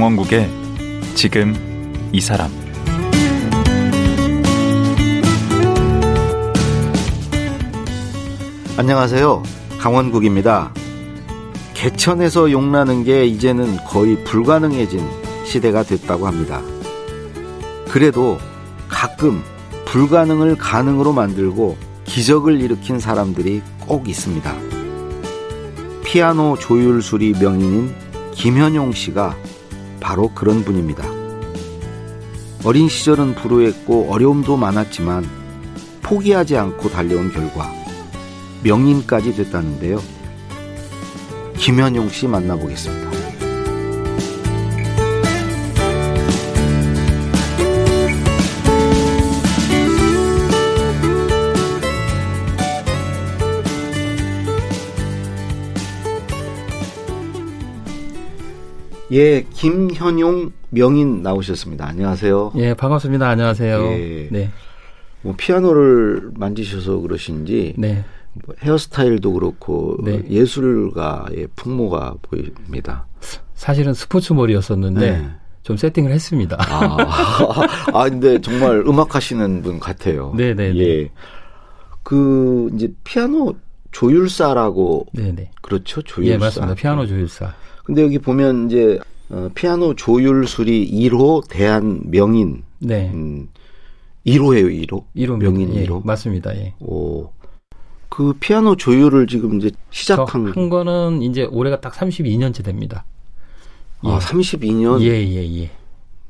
강원국의 지금 이 사람 안녕하세요. 강원국입니다. 개천에서 용나는 게 이제는 거의 불가능해진 시대가 됐다고 합니다. 그래도 가끔 불가능을 가능으로 만들고 기적을 일으킨 사람들이 꼭 있습니다. 피아노 조율술이 명인인 김현용 씨가 바로 그런 분입니다. 어린 시절은 불우했고 어려움도 많았지만 포기하지 않고 달려온 결과 명인까지 됐다는데요. 김현용 씨 만나보겠습니다. 예, 김현용 명인 나오셨습니다. 안녕하세요. 예, 반갑습니다. 안녕하세요. 예. 네. 뭐 피아노를 만지셔서 그러신지 네. 뭐 헤어스타일도 그렇고 네. 예술가의 풍모가 보입니다. 사실은 스포츠 머리였었는데 네. 좀 세팅을 했습니다. 아, 아 근데 정말 음악 하시는 분 같아요. 네, 네, 네. 예. 그 이제 피아노 조율사라고 네, 네. 그렇죠? 조율사. 예, 맞습니다. 피아노 조율사. 근데 여기 보면 이제 어, 피아노 조율술이 1호 대한 명인 네. 음, 1호예요, 1호. 1호 명인 예, 1호. 맞습니다. 예. 오. 그 피아노 조율을 지금 이제 시작한 저한 거는 이제 올해가 딱 32년째 됩니다. 아, 32년. 예, 예, 예.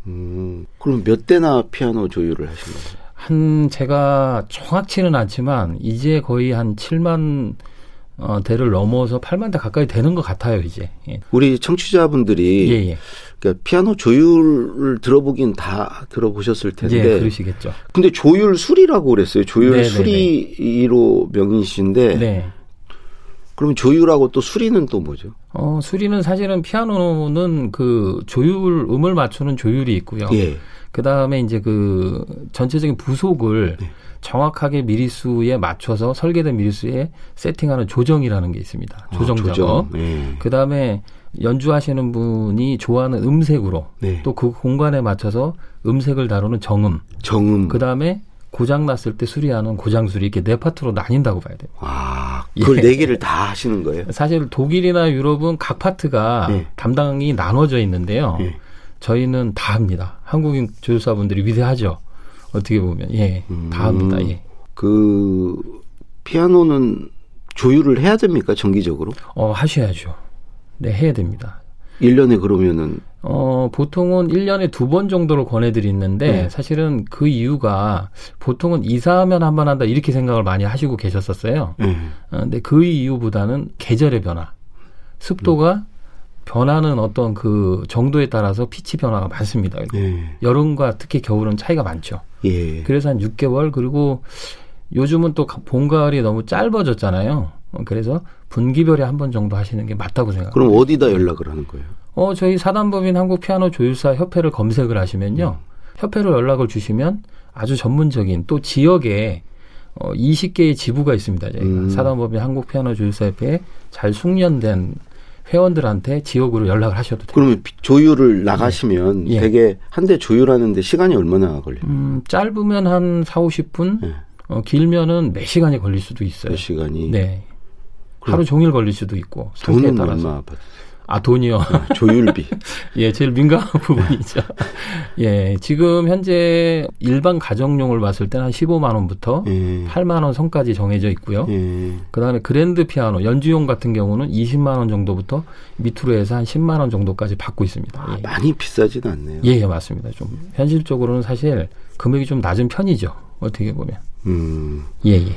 음, 그럼 몇 대나 피아노 조율을 하신 거예요? 한 제가 정확치는 않지만 이제 거의 한 7만 어, 대를 넘어서 8만 대 가까이 되는 것 같아요, 이제. 예. 우리 청취자분들이 예, 예. 그러니까 피아노 조율을 들어보긴 다 들어보셨을 텐데. 예, 그러시겠죠. 근데 조율 술이라고 그랬어요. 조율 네, 수리 1호 명인이신데. 네. 그럼 조율하고 또 수리는 또 뭐죠? 어, 수리는 사실은 피아노는 그 조율, 음을 맞추는 조율이 있고요. 예. 그 다음에 이제 그 전체적인 부속을 네. 정확하게 미리수에 맞춰서 설계된 미리수에 세팅하는 조정이라는 게 있습니다. 조정 아, 작업. 네. 그 다음에 연주하시는 분이 좋아하는 음색으로 네. 또그 공간에 맞춰서 음색을 다루는 정음. 정음. 그 다음에 고장 났을 때 수리하는 고장 수리 이렇게 네 파트로 나뉜다고 봐야 돼요. 아, 그걸 예. 네 개를 다 하시는 거예요? 사실 독일이나 유럽은 각 파트가 네. 담당이 나눠져 있는데요. 예. 저희는 다 합니다. 한국인 조율사분들이 위대하죠. 어떻게 보면 예, 다 합니다. 음. 예. 그 피아노는 조율을 해야 됩니까? 정기적으로? 어 하셔야죠. 네, 해야 됩니다. 1년에 그러면은 어 보통은 1년에 두 번 정도를 권해 드리는데 네. 사실은 그 이유가 보통은 이사하면 한 번 한다 이렇게 생각을 많이 하시고 계셨었어요. 예. 어, 근데 그 이유보다는 계절의 변화, 습도가 변하는 어떤 그 정도에 따라서 피치 변화가 많습니다. 예. 여름과 특히 겨울은 차이가 많죠. 예. 그래서 한 6개월 그리고 요즘은 또 봄 가을이 너무 짧아졌잖아요. 어, 그래서 분기별에 한 번 정도 하시는 게 맞다고 생각합니다. 그럼 어디다 연락을 하는 거예요? 어 저희 사단법인 한국 피아노 조율사 협회를 검색을 하시면요. 협회로 연락을 주시면 아주 전문적인 또 지역에 어 20개의 지부가 있습니다. 저희가 음. 사단법인 한국 피아노 조율사 협회에 잘 숙련된 회원들한테 지역으로 연락을 하셔도 돼요. 그러면 피- 조율을 나가시면 예. 되게 한 대 조율하는데 시간이 얼마나 걸려요? 음, 짧으면 한 4, 50분, 예. 어, 길면은 몇 시간이 걸릴 수도 있어요. 몇 시간이? 네. 하루 종일 걸릴 수도 있고 돈은 따라서. 얼마 받으세요? 아 돈이요. 조율비. 예, 제일 민감한 부분이죠. 예, 지금 현재 일반 가정용을 봤을 때는 한 15만 원부터 예. 8만 원 선까지 정해져 있고요. 예. 그다음에 그랜드 피아노 연주용 같은 경우는 20만 원 정도부터 밑으로 해서 한 10만 원 정도까지 받고 있습니다. 아, 예. 많이 비싸진 않네요. 예, 예, 맞습니다. 좀 현실적으로는 사실 금액이 좀 낮은 편이죠. 어떻게 보면. 음. 예, 예.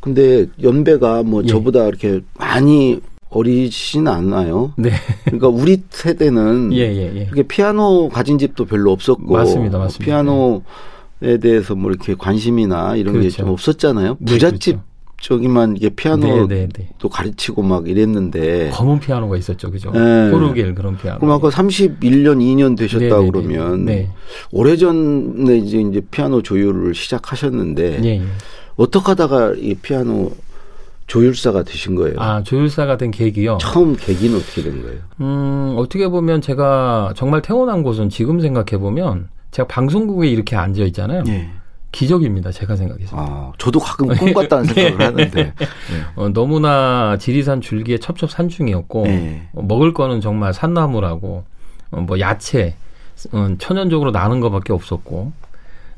근데 연배가 뭐 예. 저보다 이렇게 많이 어리진 않아요. 네. 그러니까 우리 세대는 예, 예, 예. 이렇게 피아노 가진 집도 별로 없었고 맞습니다, 맞습니다. 피아노에 대해서 뭐 이렇게 관심이나 이런 게 그렇죠. 좀 없었잖아요. 네, 부잣집 그렇죠. 저기만 이게 피아노도 네, 네, 네. 가르치고 막 이랬는데 검은 피아노가 있었죠, 그죠? 예. 호르겔 그런 피아노. 그럼 아까 31년, 2년 되셨다 네, 네, 네. 그러면 네. 오래 전에 이제 이제 피아노 조율을 시작하셨는데 예, 예. 어떻게 하다가 이 피아노 조율사가 되신 거예요? 아 조율사가 된 계기요. 처음 계기는 어떻게 된 거예요? 음 어떻게 보면 제가 정말 태어난 곳은 지금 생각해 보면 제가 방송국에 이렇게 앉아 있잖아요. 예. 기적입니다. 제가 생각해서. 아, 저도 가끔 꿈 같다는 생각을 하는데. 어, 너무나 지리산 줄기의 첩첩 산중이었고 예. 어, 먹을 거는 정말 산나물하고 어, 뭐 야채 어, 천연적으로 나는 것밖에 없었고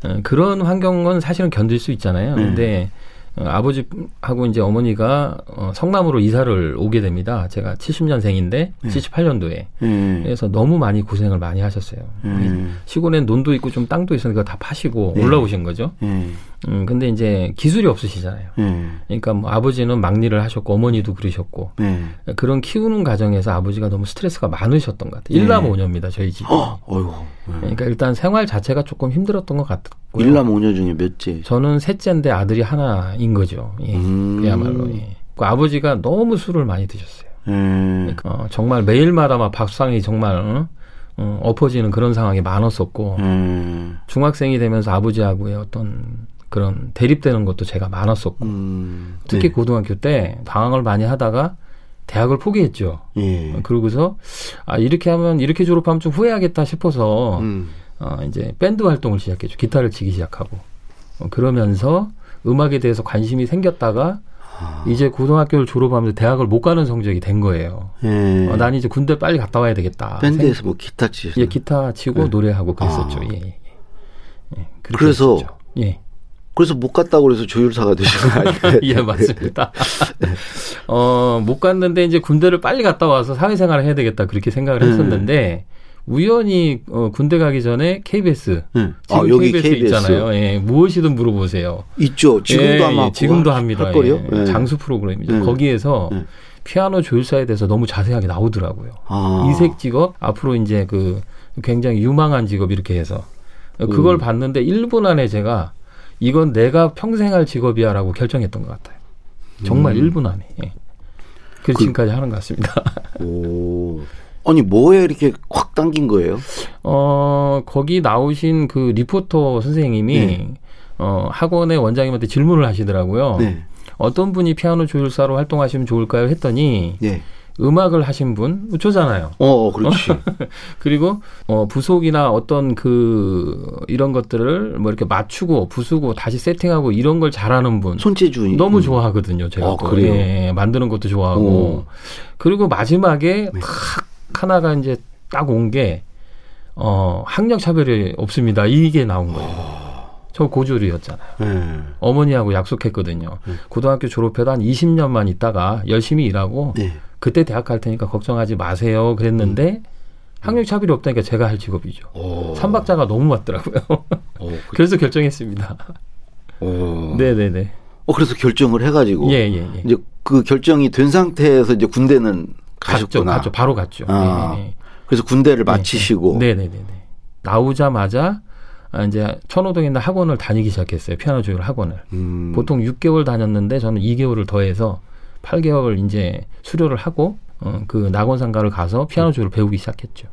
어, 그런 환경은 사실은 견딜 수 있잖아요. 네. 근데 어, 아버지하고 이제 어머니가 어, 성남으로 이사를 오게 됩니다. 제가 70년생인데 78년도에 예. 그래서 너무 많이 고생을 많이 하셨어요. 음. 시골엔 논도 있고 좀 땅도 그거 다 파시고 네. 올라오신 거죠. 예. 음, 근데 이제 기술이 없으시잖아요. 예. 그러니까 뭐 아버지는 막리를 하셨고 어머니도 그러셨고 예. 그런 키우는 과정에서 아버지가 너무 스트레스가 많으셨던 것 같아요. 일남 오녀입니다 저희. 네. 어, 어휴. 그러니까 일단 생활 자체가 조금 힘들었던 것 같고요. 일남 오녀 중에 몇째? 저는 셋째인데 아들이 하나인 거죠. 예. 음. 그야말로. 예. 그 아버지가 너무 술을 많이 드셨어요. 예. 어, 정말 매일마다 막 밥상이 정말 어? 어, 엎어지는 그런 상황이 많았었고 예. 중학생이 되면서 아버지하고의 어떤 그런 대립되는 것도 제가 많았었고 음. 특히 고등학교 때 방황을 많이 하다가 대학을 포기했죠. 예. 그러고서 아 이렇게 하면 이렇게 졸업하면 좀 후회하겠다 싶어서 음. 어, 이제 밴드 활동을 시작했죠. 기타를 치기 시작하고 어, 그러면서 음악에 대해서 관심이 생겼다가 아. 이제 고등학교를 졸업하면서 대학을 못 가는 성적이 된 거예요. 예. 어, 난 이제 군대 빨리 갔다 와야 되겠다. 밴드에서 뭐 기타? 생- 예, 기타 치고 네. 노래하고 그랬었죠. 아. 예, 예, 예. 예, 그래서 했었죠. 예. 그래서 못 갔다고 그래서 조율사가 되신 거 아니에요? 예, 맞습니다. 어, 못 갔는데 이제 군대를 빨리 갔다 와서 사회생활을 해야 되겠다 그렇게 생각을 음. 했었는데 우연히 어, 군대 가기 전에 KBS 예. 지금 아, 여기 KBS, KBS 있잖아요. 예, 무엇이든 물어보세요. 있죠. 지금도 예, 아마 예, 지금도 합니다. 할 거요. 예, 장수 프로그램이죠. 예. 거기에서 예. 피아노 조율사에 대해서 너무 자세하게 나오더라고요. 아. 이색 직업 앞으로 이제 그 굉장히 유망한 직업 이렇게 해서 그걸 음. 봤는데 1분 안에 제가 이건 내가 평생 할 직업이야라고 결정했던 것 같아요. 정말 음. 1분 안에. 예. 그래서 그- 지금까지 하는 것 같습니다. 오. 아니 뭐에 이렇게 확 당긴 거예요? 어, 거기 나오신 그 리포터 선생님이 네. 어, 학원의 원장님한테 질문을 하시더라고요. 네. 어떤 분이 피아노 조율사로 활동하시면 좋을까요? 했더니 네. 음악을 하신 분 저잖아요. 어, 어, 그렇지. 그리고 어 부속이나 어떤 그 이런 것들을 뭐 이렇게 맞추고 부수고 다시 세팅하고 이런 걸 잘하는 분 손재주 너무 음. 좋아하거든요. 제가 아, 또. 그래요? 예, 만드는 것도 좋아하고 오. 그리고 마지막에 네. 탁 하나가 이제 딱 온 게 어, 학력 차별이 없습니다. 이게 나온 거예요. 저 고졸이었잖아요. 네. 어머니하고 약속했거든요. 네. 고등학교 졸업해도 한 20년만 있다가 열심히 일하고 네. 그때 대학 갈 테니까 걱정하지 마세요. 그랬는데 학력 차별이 없다니까 제가 할 직업이죠. 오. 삼박자가 너무 맞더라고요. 오, 그, 그래서 결정했습니다. 오. 네네네. 어, 그래서 결정을 해가지고 예, 예, 예. 이제 그 결정이 된 상태에서 이제 군대는 갔죠, 가셨구나. 갔죠. 바로 갔죠. 아. 예, 예. 그래서 군대를 마치시고 네네네네. 나오자마자 아, 이제 천호동에 있는 학원을 다니기 시작했어요. 피아노 조율 학원을. 음. 보통 6개월 다녔는데 저는 2개월을 더해서 8개월 이제 수료를 하고 어, 그 낙원상가를 가서 피아노 조율을 배우기 시작했죠.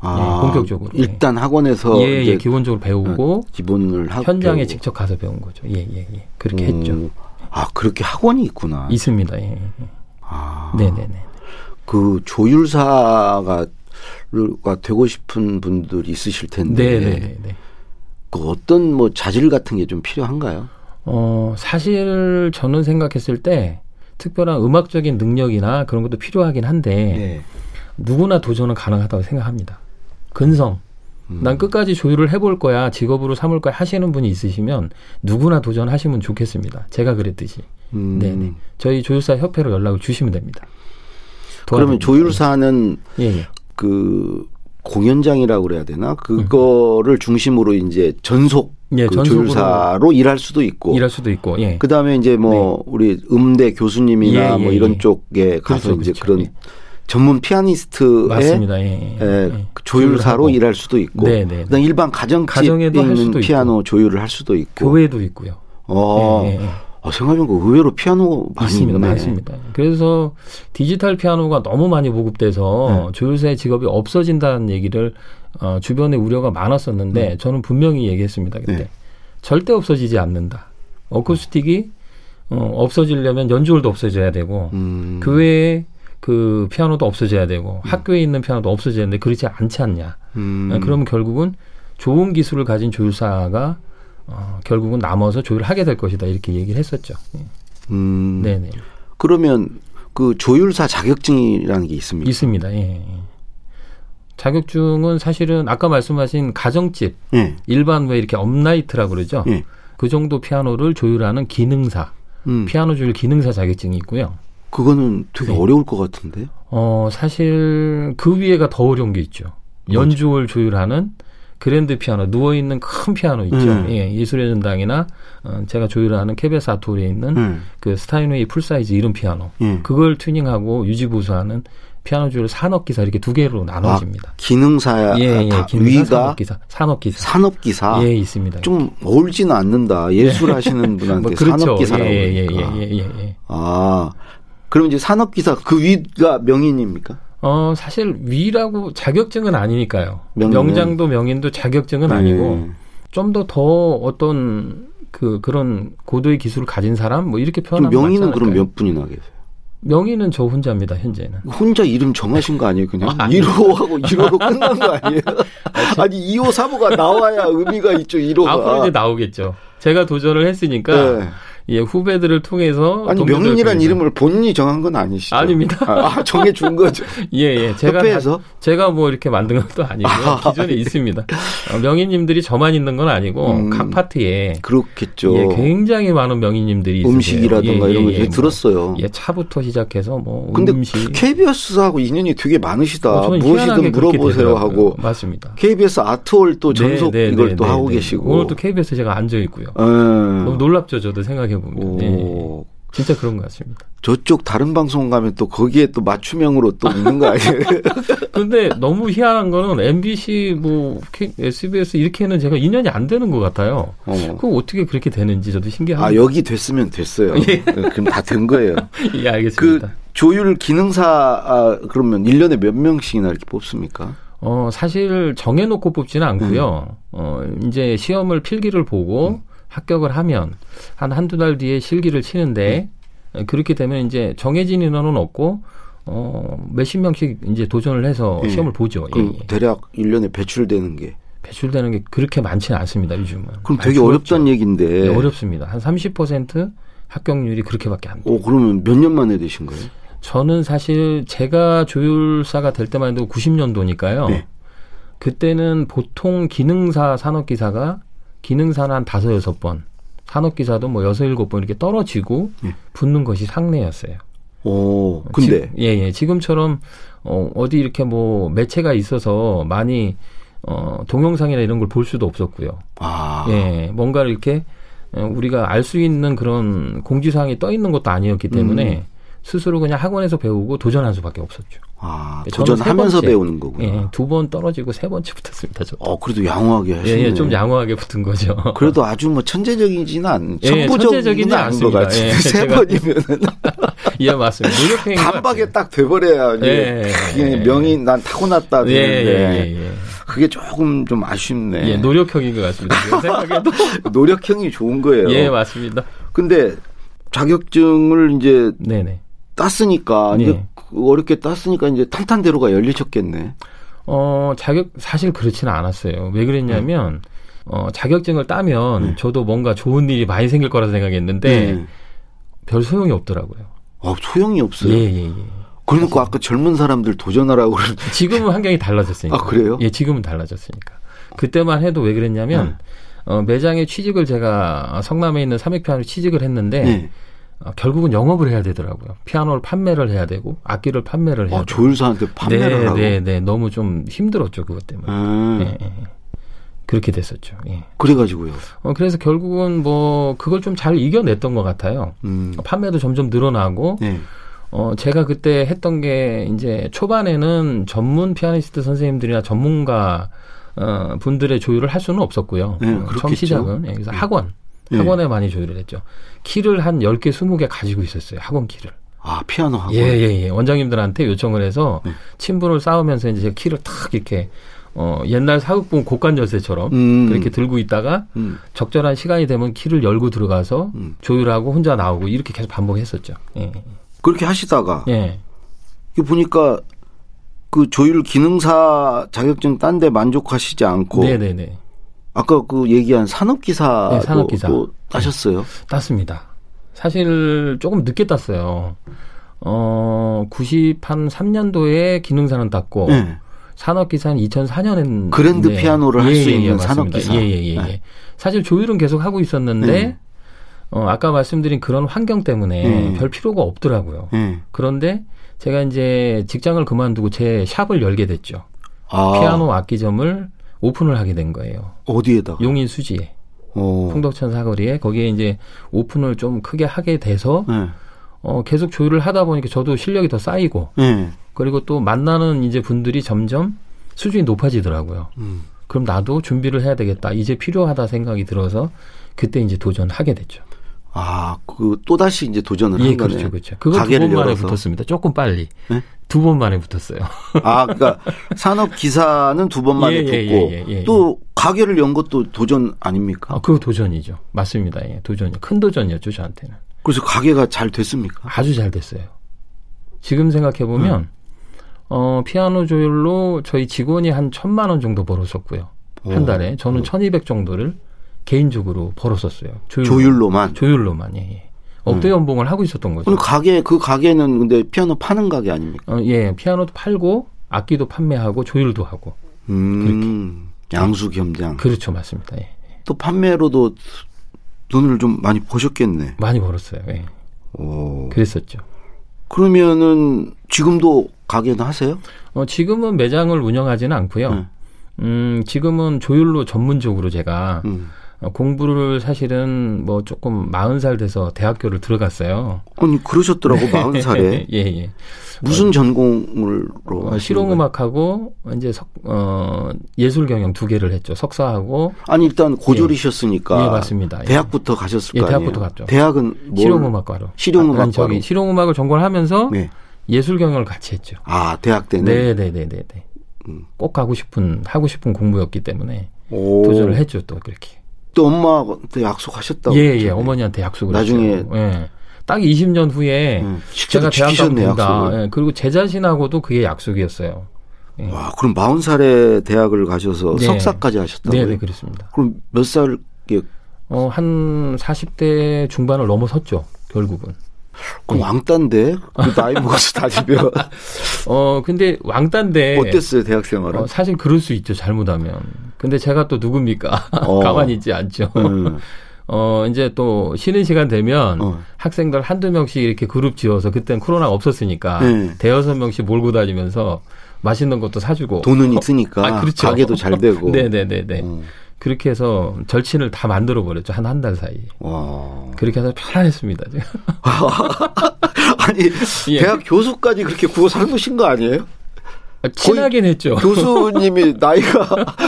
아, 예, 본격적으로. 일단 학원에서 예, 이제 예, 기본적으로 배우고 기본을 하고 현장에 배우고. 직접 가서 배운 거죠. 예, 예, 예. 그렇게 음. 했죠. 아 그렇게 학원이 있구나. 있습니다. 예. 예. 아. 네 네 네. 그 조율사가 가 되고 싶은 분들이 있으실 텐데 네 네 네. 그 어떤 뭐 자질 같은 게 좀 필요한가요? 어, 사실 저는 생각했을 때 특별한 음악적인 능력이나 그런 것도 필요하긴 한데 네. 누구나 도전은 가능하다고 생각합니다. 근성. 음. 난 끝까지 조율을 해볼 거야, 직업으로 삼을 거야 하시는 분이 있으시면 누구나 도전하시면 좋겠습니다. 제가 그랬듯이. 음. 네네. 저희 조율사 협회로 연락을 주시면 됩니다. 그러면. 조율사는 예, 예. 그 공연장이라고 그래야 되나? 그거를 중심으로 이제 전속 예, 그 조율사로 일할 수도 있고 일할 수도 있고, 예. 그다음에 이제 뭐 우리 음대 교수님이나 예, 뭐 예, 이런 예. 쪽에 가서 그렇죠, 이제 그렇죠. 그런 예. 전문 피아니스트의 맞습니다. 예, 예. 에, 예. 그 조율사로 조율하고. 일할 수도 있고 네, 네, 네. 그다음 일반 가정집에 있는 피아노 조율을 할 수도 있고 교회도 있고요. 어, 예, 예, 예. 어, 생각해보니까 의외로 피아노 많이 있습니다. 있네. 많습니다. 그래서 디지털 피아노가 너무 많이 보급돼서 네. 조율사의 직업이 없어진다는 얘기를 어, 주변에 우려가 많았었는데 저는 분명히 얘기했습니다. 그때 네. 절대 없어지지 않는다. 어쿠스틱이 어, 없어지려면 연주홀도 없어져야 되고 음. 그 외에 그 피아노도 없어져야 되고 학교에 있는 피아노도 없어져야 되는데 그렇지 않지 않냐. 음. 아, 그러면 결국은 좋은 기술을 가진 조율사가 어, 결국은 남아서 조율을 하게 될 것이다 이렇게 얘기를 했었죠. 예. 음. 네네 그러면 그 조율사 자격증이라는 게 있습니까? 있습니다. 예, 예. 자격증은 사실은 아까 말씀하신 가정집 예. 일반 왜 이렇게 업라이트라고 그러죠. 예. 그 정도 피아노를 조율하는 기능사 음. 피아노 조율 기능사 자격증이 있고요. 그거는 되게 네. 어려울 것 같은데. 어 사실 그 위에가 더 어려운 게 있죠. 연주를 조율하는 그랜드 피아노 누워 있는 큰 피아노 있죠. 음. 예, 예술의 전당이나 어, 제가 조율하는 KBS 아토리에 있는 음. 그 스타인웨이 full size 이런 피아노. 예. 그걸 튜닝하고 유지 보수하는 피아노 조율 산업 기사 이렇게 두 개로 나눠집니다. 기능사 예, 예, 다 기능사, 위가 산업 기사, 산업 기사. 산업 기사. 예, 있습니다. 좀 어울리지는 않는다. 예술 하시는 분한테 뭐 그렇죠. 산업 기사라고 예, 예, 그러니까. 예, 예, 예, 예. 아, 그럼 이제 산업 기사 그 위가 명인입니까? 어, 사실 위라고 자격증은 아니니까요. 명인은? 명장도 명인도 자격증은 아니고 네. 좀더더 어떤 그 그런 고도의 기술을 가진 사람 뭐 이렇게 표현하면 명인은 그럼? 몇 분이나 계세요? 명인은 저 혼자입니다 현재는. 혼자 이름 정하신 거 아니에요? 그냥 아, 1호하고 1호로 끝난 거 아니에요? 아니 2호, 3호가 나와야 의미가 있죠. 1호가. 앞으로 이제 나오겠죠. 제가 도전을 했으니까 네. 예, 후배들을 통해서 아니 명인이란. 이름을 본인이 정한 건 아니시죠? 아닙니다. 아, 정해 준 거죠. 예, 예. 제가 협회에서? 다- 제가 뭐 이렇게 만든 것도 아니고요. 기존에 있습니다. 어, 명인님들이 저만 있는 건 아니고 음. 각 파트에 그렇겠죠. 예, 굉장히 많은 명인님들이. 음식이라든가 예, 이런 거 예, 예, 들었어요. 뭐, 예, 차부터 시작해서 뭐 근데 음식. KBS하고 인연이 되게 많으시다. 어, 저는 무엇이든 물어보세요. 하고 맞습니다. KBS 아트홀 또 전속 네, 네, 이걸 네, 또 네, 하고 네. 계시고. 오늘 또 KBS 제가 앉아 있고요. 예. 너무 놀랍죠, 저도 생각해 보면. 예, 오. 진짜 그런 것 같습니다. 저쪽 다른 방송 가면 또 거기에 또 맞춤형으로 또 있는 거 아니에요? 근데 너무 희한한 거는 MBC 뭐 SBS 이렇게는 제가 인연이 안 되는 것 같아요. 어. 그거 어떻게 그렇게 되는지 저도 아, 신기합니다. 여기 됐으면 됐어요. 예. 그럼 다 된 거예요. 예, 그 알겠습니다. 조율 기능사 아, 그러면 1년에 몇 명씩이나 이렇게 뽑습니까? 어, 사실 정해놓고 뽑지는 않고요. 음. 어, 이제 시험을 필기를 보고 합격을 하면 한 한두 달 뒤에 실기를 치는데 음. 어, 그렇게 되면 이제 정해진 인원은 없고 어, 몇십 명씩 이제 도전을 해서 예. 시험을 보죠. 예, 그럼 예. 대략 1년에 배출되는 게. 배출되는 게 그렇게 많지는 않습니다, 요즘은. 그럼 되게. 어렵다는 얘기인데. 네, 어렵습니다. 한 30% 합격률이 그렇게밖에 안 돼요. 오, 그러면 몇 년 만에 되신 거예요? 저는 사실 제가 조율사가 될 때만 해도 90년도니까요. 네. 그때는 보통 기능사 산업기사가 기능사는 한 다섯 여섯 번, 산업기사도 뭐 여섯 일곱 번 이렇게 떨어지고 네. 붙는 것이 상례였어요. 오, 근데. 지, 예, 예. 지금처럼 어, 어디 이렇게 뭐 매체가 있어서 많이 어, 동영상이나 이런 걸 볼 수도 없었고요. 아. 예, 뭔가를 이렇게 어, 우리가 알 수 있는 그런 공지사항이 떠 있는 것도 아니었기 때문에 음. 스스로 그냥 학원에서 배우고 도전할 수밖에 없었죠. 아, 예, 세 도전하면서. 배우는 거구나. 예, 두 번 떨어지고 세 번째 붙었습니다. 저. 어, 그래도 양호하게 예, 하시네. 예, 좀 양호하게 붙은 거죠. 그래도 아주 뭐 천재적이지는 않, 예, 천부적이지는 천재적이지 않은 것. 같은데 예, 세 번이면은 예, 맞습니다. 노력행위 단박에 딱 돼버려야 예, 그게 예. 명인 난 타고났다 예, 되는데 예, 예, 예. 그게 조금 좀 아쉽네. 예, 노력형인 것 같습니다. 생각해도. 노력형이 좋은 거예요. 예, 맞습니다. 근데 자격증을 이제 네네. 땄으니까 예. 이제 그 어렵게 땄으니까 이제 탄탄대로가 열리셨겠네. 어, 자격, 사실 그렇지는 않았어요. 왜 그랬냐면, 어, 자격증을 따면 네. 저도 뭔가 좋은 일이 많이 생길 거라 생각했는데, 네. 별 소용이 없더라고요. 어, 소용이 없어요. 예, 예, 예. 그러니까 아까 젊은 사람들 도전하라고 그러 지금은 환경이 달라졌으니까. 아, 그래요? 예, 지금은 달라졌으니까. 그때만 해도 왜 그랬냐면, 어, 매장에 취직을 제가 성남에 있는 삼익피아노 취직을 했는데, 네. 어, 결국은 영업을 해야 되더라고요. 피아노를 판매를 해야 되고, 악기를 판매를 해야 어, 되고. 조율사한테 판매를 네, 하고. 네, 네. 너무 좀 힘들었죠, 그것 때문에. 음, 예. 그렇게 됐었죠. 예. 그래가지고요. 어, 그래서 결국은 뭐, 그걸 좀 잘 이겨냈던 것 같아요. 음, 판매도 점점 늘어나고, 네. 어, 제가 그때 했던 게, 이제, 초반에는 전문 피아니스트 선생님들이나 전문가, 어, 분들의 조율을 할 수는 없었고요. 네, 어, 처음. 시작은. 예, 그래서 학원, 네. 학원에 많이 조율을 했죠. 키를 한 10개, 20개 가지고 있었어요. 학원 키를. 아 피아노 학원. 예, 예, 예. 원장님들한테 요청을 해서 네. 친분을 쌓으면서 이제 키를 탁 이렇게 어, 옛날 사극본 곡간 열쇠처럼 음. 그렇게 들고 있다가 음. 적절한 시간이 되면 키를 열고 들어가서 음. 조율하고 혼자 나오고 이렇게 계속 반복했었죠. 예. 그렇게 하시다가 예. 이게 보니까 그 조율 기능사 자격증 딴 데 만족하시지 않고 네네네. 아까 그 얘기한 산업기사도 네, 산업기사. 또 따셨어요. 땄습니다. 사실 조금 늦게 땄어요. 어, 90한 3년도에 기능사는 땄고 네. 산업기사는 2004년엔 그랜드 피아노를 할 수 있는 산업기사. 예 예예. 예, 예. 네. 사실 조율은 계속 하고 있었는데 네. 어, 아까 말씀드린 그런 환경 때문에 음. 별 필요가 없더라고요. 예. 그런데 제가 이제 직장을 그만두고 제 샵을 열게 됐죠. 아, 피아노 악기점을 오픈을 하게 된 거예요. 어디에다가? 용인 수지에 어. 풍덕천 사거리에 거기에 이제 오픈을 좀 크게 하게 돼서 예. 어, 계속 조율을 하다 보니까 저도 실력이 더 쌓이고 예. 그리고 또 만나는 이제 분들이 점점 수준이 높아지더라고요. 음. 그럼 나도 준비를 해야 되겠다. 이제 필요하다 생각이 들어서 그때 이제 도전하게 됐죠. 아, 그 또 다시 이제 도전을 예, 한 거네. 그렇죠, 그렇죠. 그거 두 가게를 번 만에. 붙었습니다. 조금 빨리. 네? 두번 만에 붙었어요. 아, 그러니까 산업 기사는 두 번 만에 예, 예, 붙고 예, 예, 예. 또 가게를 연 것도 도전 아닙니까? 아, 그거 도전이죠. 맞습니다. 예, 도전이. 큰 도전이었죠, 저한테는. 그래서 가게가 잘 됐습니까? 아주 잘 됐어요. 지금 생각해 보면 음. 어, 피아노 조율로 저희 직원이 한 천만 원 정도 벌었었고요. 한 오. 달에 저는 천이백 정도를 개인적으로 벌었었어요. 조율, 조율로 만. 조율로만 예, 예. 억대 연봉을 하고 있었던 거죠. 그럼 가게 그 가게는 근데 피아노 파는 가게 아닙니까? 어, 예, 피아노도 팔고 악기도 판매하고 조율도 하고 음. 양수 겸장. 그렇죠, 맞습니다. 예. 또 판매로도 돈을 좀 많이 버셨겠네. 많이 벌었어요. 예. 오. 그랬었죠. 그러면은 지금도 가게는 하세요? 어, 지금은 매장을 운영하지는 않고요. 네. 음, 지금은 조율로 전문적으로 제가 음. 어, 공부를 사실은 뭐 조금 마흔 살 돼서 대학교를 들어갔어요. 아니 그러셨더라고 마흔 살에 예, 예. 무슨 전공으로 어, 실용음악하고 이제 석, 어, 예술 경영 두 개를 했죠. 석사하고? 아니 일단 고졸이셨으니까 예, 맞습니다. 예. 대학부터 가셨을 예, 거 아니에요? 대학부터 갔죠. 대학은 뭘? 실용음악과로. 실용음악과로. 저기 실용음악을 전공하면서 네. 예술 경영을 같이 했죠. 아 대학 때는 네, 네, 네, 네, 네. 음. 꼭 가고 싶은 하고 싶은 공부였기 때문에 오. 도전을 했죠. 또 그렇게. 또 엄마한테 약속하셨다고 예, 예. 그랬잖아요. 어머니한테 약속을 나중에- 했어요. 예. 딱 20년 후에 음, 제가 대학. 약속을. 예, 그리고 제 자신하고도 그게 약속이었어요. 예. 와 그럼 마흔 살에 대학을 가셔서 네. 석사까지 하셨다고요? 네, 네, 그렇습니다. 그럼 몇 살에 어, 한 40대 중반을 넘어섰죠. 결국은. 그럼 왕따인데 그 나이 먹어서 다니면 어, 근데 왕따인데 어땠어요 대학 생활은? 어, 사실 그럴 수 있죠. 잘못하면. 근데 제가 또 누굽니까? 어. 가만히 있지 않죠. 음. 어, 이제 또 쉬는 시간 되면 어. 학생들 한두 명씩 이렇게 그룹 지어서 그땐 코로나가 없었으니까 네. 대여섯 명씩 몰고 다니면서 맛있는 것도 사주고 돈은 있으니까 아, 그렇죠. 가게도 잘 되고. 네네네네. 어. 그렇게 해서 절친을 다 만들어 버렸죠. 한 한 달 사이에. 와. 그렇게 해서 편안했습니다. 제가. 아니 예. 대학 교수까지 그렇게 구워 삶으신 거 아니에요? 아, 친하긴 했죠. 교수님이 나이가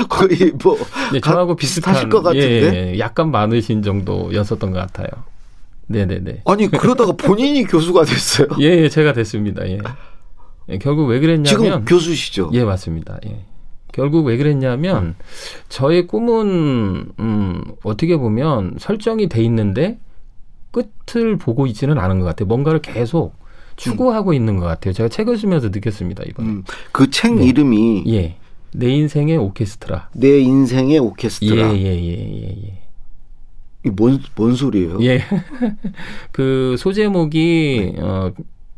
거의 뭐 네, 가- 저하고 비슷한 사실 것 같은데. 예, 예, 약간 많으신 정도였었던 것 같아요. 네네네. 아니 그러다가 본인이 교수가 됐어요. 예, 예, 제가 됐습니다. 예. 예, 결국 왜 그랬냐면 지금 교수시죠? 예, 맞습니다. 예. 결국 왜 그랬냐면 저의 꿈은 음, 어떻게 보면 설정이 돼 있는데 끝을 보고 있지는 않은 것 같아요. 뭔가를 계속 추구하고 있는 것 같아요. 제가 책을 쓰면서 느꼈습니다. 이번에. 음, 그책 네. 이름이 예. 내 인생의 오케스트라. 내 인생의 예, 오케스트라. 예, 예, 예, 예. 이게 뭔, 뭔 소리예요? 예. 그 소제목이 네. 어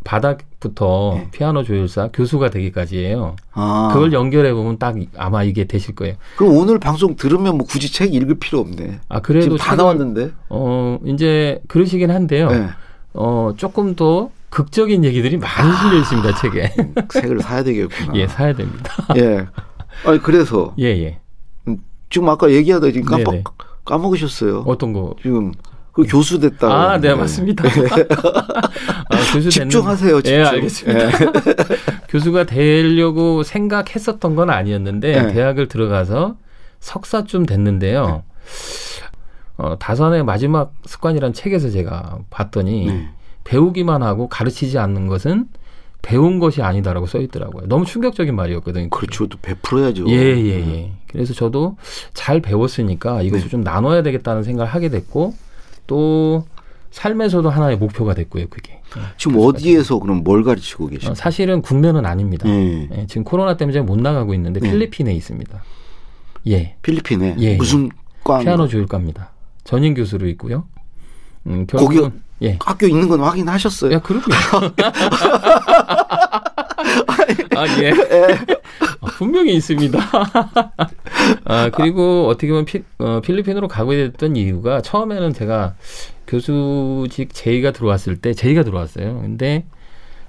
바닥부터 피아노 조율사 교수가 되기까지예요. 아, 그걸 연결해 보면 딱 이- 아마 이게 되실 거예요. 그럼 오늘 방송 들으면 뭐 굳이 책 읽을 필요 없네. 아 그래도 지금 다 책을- 나왔는데. 어 이제 그러시긴 한데요. 네. 어 조금 더 극적인 얘기들이 많이 실려 있습니다 책에. 책을 사야 되겠구나. 예 사야 됩니다. 예. 아니 그래서 예 예. 지금 아까 얘기하다 지금 깜빡 네네. 까먹으셨어요. 어떤 거? 지금 그 교수 됐다고. 아, 네, 네. 맞습니다. 아, 교수 집중하세요. 집중. 예, 알겠습니다. 교수가 되려고 생각했었던 건 아니었는데 네. 대학을 들어가서 석사쯤 됐는데요. 어, 다산의 마지막 습관이란 책에서 제가 봤더니 네. 배우기만 하고 가르치지 않는 것은 배운 것이 아니다라고 써 있더라고요. 너무 충격적인 말이었거든요. 그렇죠. 또 베풀어야죠. 예, 예, 예. 그래서 저도 잘 배웠으니까 이것을 네. 좀 나눠야 되겠다는 생각을 하게 됐고 또 삶에서도 하나의 목표가 됐고요, 그게. 지금 어디에서 그럼 뭘 가르치고 어, 계십니까? 사실은 국내는 아닙니다. 예. 예, 지금 코로나 때문에 못 나가고 있는데 네. 필리핀에 있습니다. 예. 필리핀에 예, 무슨 과 피아노 교육과입니다. 전임 교수로 있고요. 음, 결국은 예. 학교 있는 건 확인하셨어요? 야, 그럼요. 아, 예. 아, 분명히 있습니다. 아, 그리고 어떻게 보면 피, 어, 필리핀으로 가게 됐던 이유가 처음에는 제가 교수직 제의가 들어왔을 때 제의가 들어왔어요. 근데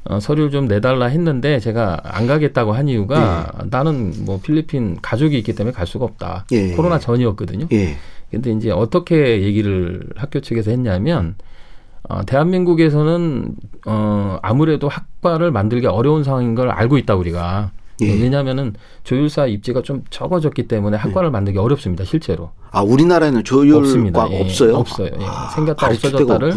어, 서류를 좀 내달라 했는데 제가 안 가겠다고 한 이유가 나는 뭐 필리핀 가족이 있기 때문에 갈 수가 없다. 예. 코로나 전이었거든요. 예. 근데 이제 어떻게 얘기를 학교 측에서 했냐면 어, 대한민국에서는 어, 아무래도 학과를 만들기 어려운 상황인 걸 알고 있다 우리가. 예. 왜냐하면은 조율사 입지가 좀 적어졌기 때문에 학과를 만들기 어렵습니다 실제로 아 우리나라에는 조율과 없습니다. 예, 없어요? 없어요. 예. 아, 생겼다 없어졌다를.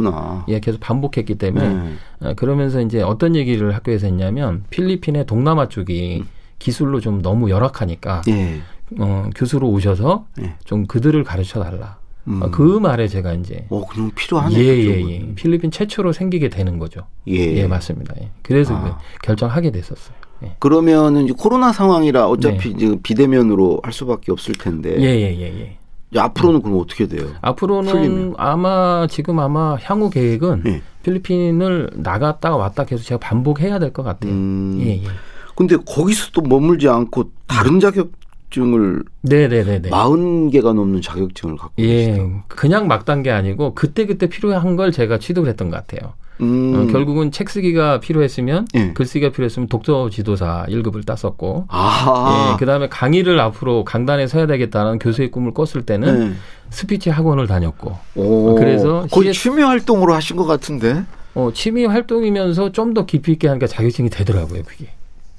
예 계속 반복했기 때문에 네. 어, 그러면서 이제 어떤 얘기를 학교에서 했냐면 필리핀의 동남아 쪽이 기술로 좀 너무 열악하니까 예. 어, 교수로 오셔서 예. 좀 그들을 가르쳐 달라. 음. 어, 그 말에 제가 이제 어, 그럼 필요하네. 예, 예. 예. 필리핀 최초로 생기게 되는 거죠. 예. 예, 맞습니다. 예. 그래서 아. 그 결정하게 됐었어요. 예. 그러면은 코로나 상황이라 어차피 네. 비대면으로 할 수밖에 없을 텐데 예, 예, 예, 예. 이제 앞으로는 그럼 어떻게 돼요? 앞으로는 풀리면. 아마 지금 아마 향후 계획은 예. 필리핀을 나갔다가 왔다 계속 제가 반복해야 될 것 같아요. 음. 예, 예. 근데 거기서 또 머물지 않고 다른 자격 증을 네, 네, 네, 네. 40개가 넘는 자격증을 갖고 예, 계시다. 그냥 막 딴 게 아니고 그때 그때 필요한 걸 제가 취득을 했던 것 같아요. 음. 어, 결국은 책 쓰기가 필요했으면 예. 글쓰기가 필요했으면 독서 지도사 1급을 땄었고 아. 예, 그다음에 강의를 앞으로 강단에 서야 되겠다는 교수의 꿈을 꿨을 때는 네. 스피치 학원을 다녔고 오. 그래서 거의 CS 취미 활동으로 하신 것 같은데. 어, 취미 활동이면서 좀 더 깊이 있게 하니까 자격증이 되더라고요, 그게.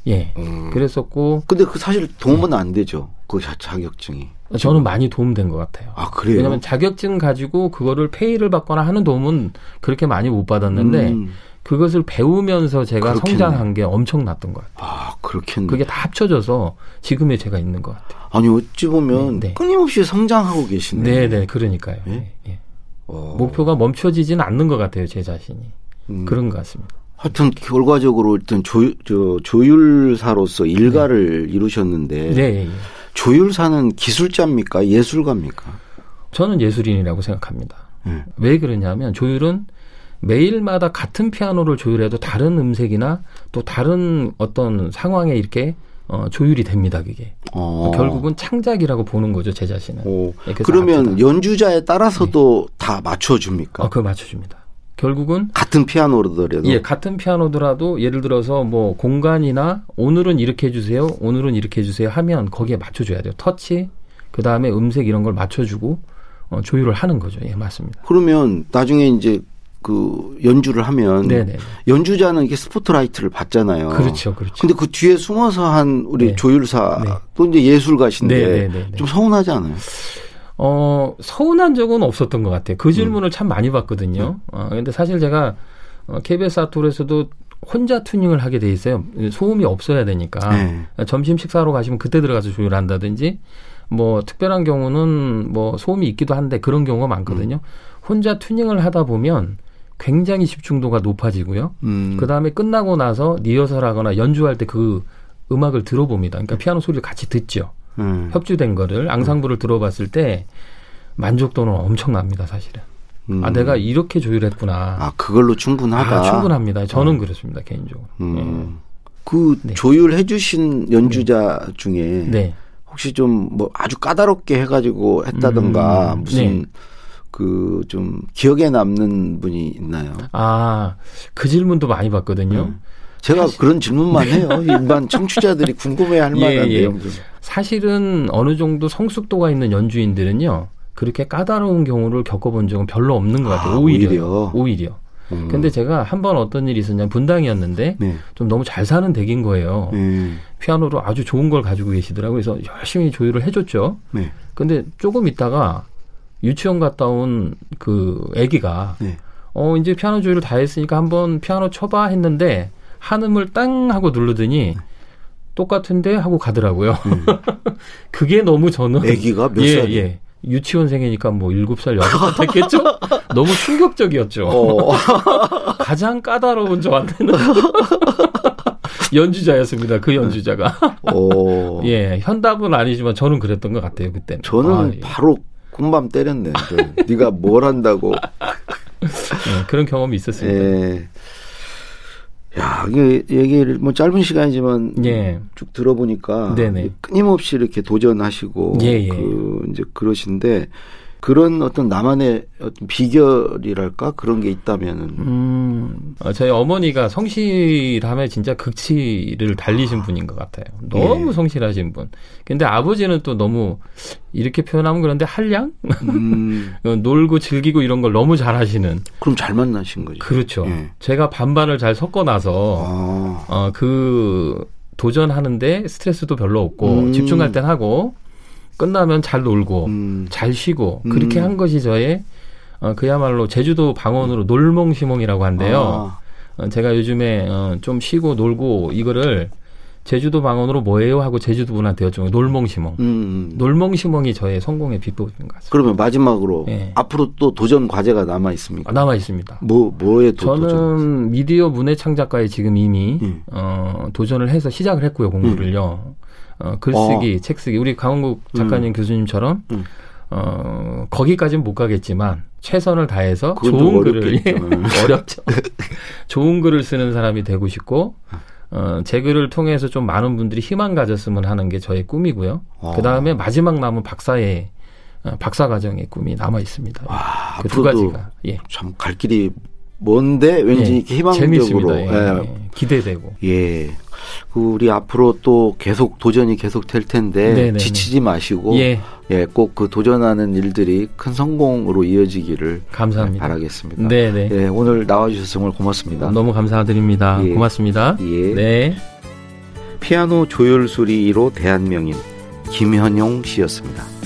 예. 음. 그랬었고 근데 그 사실 도움은 안 되죠. 그 자- 자격증이. 저는 많이 도움된 것 같아요. 아 그래요? 왜냐하면 자격증 가지고 그거를 페이를 받거나 하는 도움은 그렇게 많이 못 받았는데 음. 그것을 배우면서 제가 그렇겠네. 성장한 게 엄청났던 것 같아요. 아 그렇겠네. 그게 다 합쳐져서 지금의 제가 있는 것 같아요. 아니 어찌 보면 네, 네. 끊임없이 성장하고 계시네. 네, 네, 그러니까요. 예? 예, 예. 어. 목표가 멈춰지지는 않는 것 같아요, 제 자신이. 음. 그런 것 같습니다. 하여튼 결과적으로 일단 조, 저, 조율사로서 일가를 이루셨는데 네, 예, 예. 조율사는 기술자입니까 예술가입니까? 저는 예술인이라고 생각합니다. 예. 왜 그러냐면 조율은 매일마다 같은 피아노를 조율해도 다른 음색이나 또 다른 어떤 상황에 이렇게 어, 조율이 됩니다. 그게 어. 결국은 창작이라고 보는 거죠 제 자신은. 그래서 그러면 아프다. 연주자에 따라서도 다 맞춰줍니까? 어, 그걸 맞춰줍니다. 결국은 같은 피아노더라도 예 같은 피아노더라도 예를 들어서 뭐 공간이나 오늘은 이렇게 해주세요, 오늘은 이렇게 해주세요 하면 거기에 맞춰줘야 돼요. 터치 그 다음에 음색 이런 걸 맞춰주고 어, 조율을 하는 거죠. 예 맞습니다. 그러면 나중에 이제 그 연주를 하면 네네. 연주자는 이게 스포트라이트를 받잖아요. 그렇죠, 그렇죠. 근데 그 뒤에 숨어서 한 우리 네. 조율사 네. 또 이제 예술가신데 네, 네, 네, 네. 좀 서운하지 않아요? 어, 서운한 적은 없었던 것 같아요. 그 질문을 참 많이 받거든요. 어, 근데 사실 제가 어, KBS 아토에서도 혼자 투닝을 하게 돼 있어요. 소음이 없어야 되니까. 네. 점심 식사하러 가시면 그때 들어가서 조율한다든지 뭐 특별한 경우는 뭐 소음이 있기도 한데 그런 경우가 많거든요. 혼자 투닝을 하다 보면 굉장히 집중도가 높아지고요. 음. 그 다음에 끝나고 나서 리허설하거나 연주할 때 그 음악을 들어봅니다. 그러니까 피아노 소리를 같이 듣죠. 음. 협주된 거를 앙상블을 들어봤을 때 만족도는 엄청납니다, 사실은. 음. 아, 내가 이렇게 조율했구나. 아 그걸로 충분하다. 아, 충분합니다. 저는 그렇습니다, 개인적으로. 음. 그 네. 조율해 주신 연주자 중에 예. 네. 혹시 좀 뭐 아주 까다롭게 해가지고 했다던가 음, 무슨 네. 그좀 기억에 남는 분이 있나요? 아, 그 질문도 많이 받거든요. 음. 제가 그런 질문만 해요. 일반 청취자들이 궁금해할 예, 만한 예. 내용들. 사실은 어느 정도 성숙도가 있는 연주인들은요, 그렇게 까다로운 경우를 겪어본 적은 별로 없는 것 같아요. 아, 오히려. 오히려. 오히려. 음. 근데 제가 한 번 어떤 일이 있었냐면 분당이었는데 네. 좀 너무 잘 사는 댁인 거예요. 네. 피아노로 아주 좋은 걸 가지고 계시더라고요. 그래서 열심히 조율을 해줬죠. 네. 근데 조금 있다가 유치원 갔다 온 그 아기가 네. 어 이제 피아노 조율을 다 했으니까 한번 피아노 쳐봐 했는데 한음을 땅 하고 누르더니 똑같은데 하고 가더라고요. 음. 그게 너무 저는 아기가 몇 예, 살이에요? 예. 유치원생이니까 뭐 일곱 살 여섯 살 됐겠죠? 너무 충격적이었죠. 어. 가장 까다로운 저한테는 연주자였습니다. 그 연주자가. 어. 예, 현답은 아니지만 저는 그랬던 것 같아요 그때는. 저는 아, 예. 바로 군밤 때렸네. 저, 네가 뭘 한다고. 예, 그런 경험이 있었습니다. 예. 야, 이게 얘기를 뭐 짧은 시간이지만 예. 쭉 들어보니까 네네. 끊임없이 이렇게 도전하시고 예, 예. 그 이제 그러신데 그런 어떤 나만의 어떤 비결이랄까 그런 게 있다면은 음, 어, 저희 어머니가 성실함에 진짜 극치를 달리신 분인 것 같아요. 너무 예. 성실하신 분. 근데 아버지는 또 너무 이렇게 표현하면 그런데 한량? 음, 어, 놀고 즐기고 이런 걸 너무 잘하시는. 그럼 잘 만나신 거죠. 그렇죠. 예. 제가 반반을 잘 섞어놔서 아, 어, 그 도전하는데 스트레스도 별로 없고 음. 집중할 땐 하고 끝나면 잘 놀고 음, 잘 쉬고 그렇게 음. 한 것이 저의 어, 그야말로 제주도 방언으로 놀몽시몽이라고 한대요. 아, 어, 제가 요즘에 어, 좀 쉬고 놀고 이거를 제주도 방언으로 뭐예요 하고 제주도 분한테 여쭤보면 놀몽시몽. 음, 음. 놀몽시몽이 저의 성공의 비법인 것 같습니다. 그러면 마지막으로 예. 앞으로 또 도전 과제가 남아 있습니까? 남아 있습니다. 뭐 뭐에 또 저는 도전? 미디어 문해 창 작가에 지금 이미 음. 어, 도전을 해서 시작을 했고요 공부를요. 어, 글쓰기, 책 쓰기. 우리 강원국 작가님 교수님처럼 음. 어, 거기까지는 못 가겠지만 최선을 다해서 좋은 글을. 어렵죠. 좋은 글을 쓰는 사람이 되고 싶고 어, 제 글을 통해서 좀 많은 분들이 희망 가졌으면 하는 게 저의 꿈이고요. 아. 그 다음에 마지막 남은 박사의 어, 박사 과정의 꿈이 남아 있습니다. 아, 그 두 가지가 예. 참 갈 길이 먼데 왠지 예, 희망적으로. 예, 예. 예. 기대되고. 예. 그 우리 앞으로 또 계속 도전이 계속 될 텐데 네네네. 지치지 마시고 예, 예, 꼭 그 도전하는 일들이 큰 성공으로 이어지기를 감사합니다. 바라겠습니다. 네, 네. 예, 오늘 나와주셔서 정말 고맙습니다. 너무 감사드립니다. 예. 고맙습니다. 예. 네. 피아노 조율 수리 1호 대한명인 김현용 씨였습니다.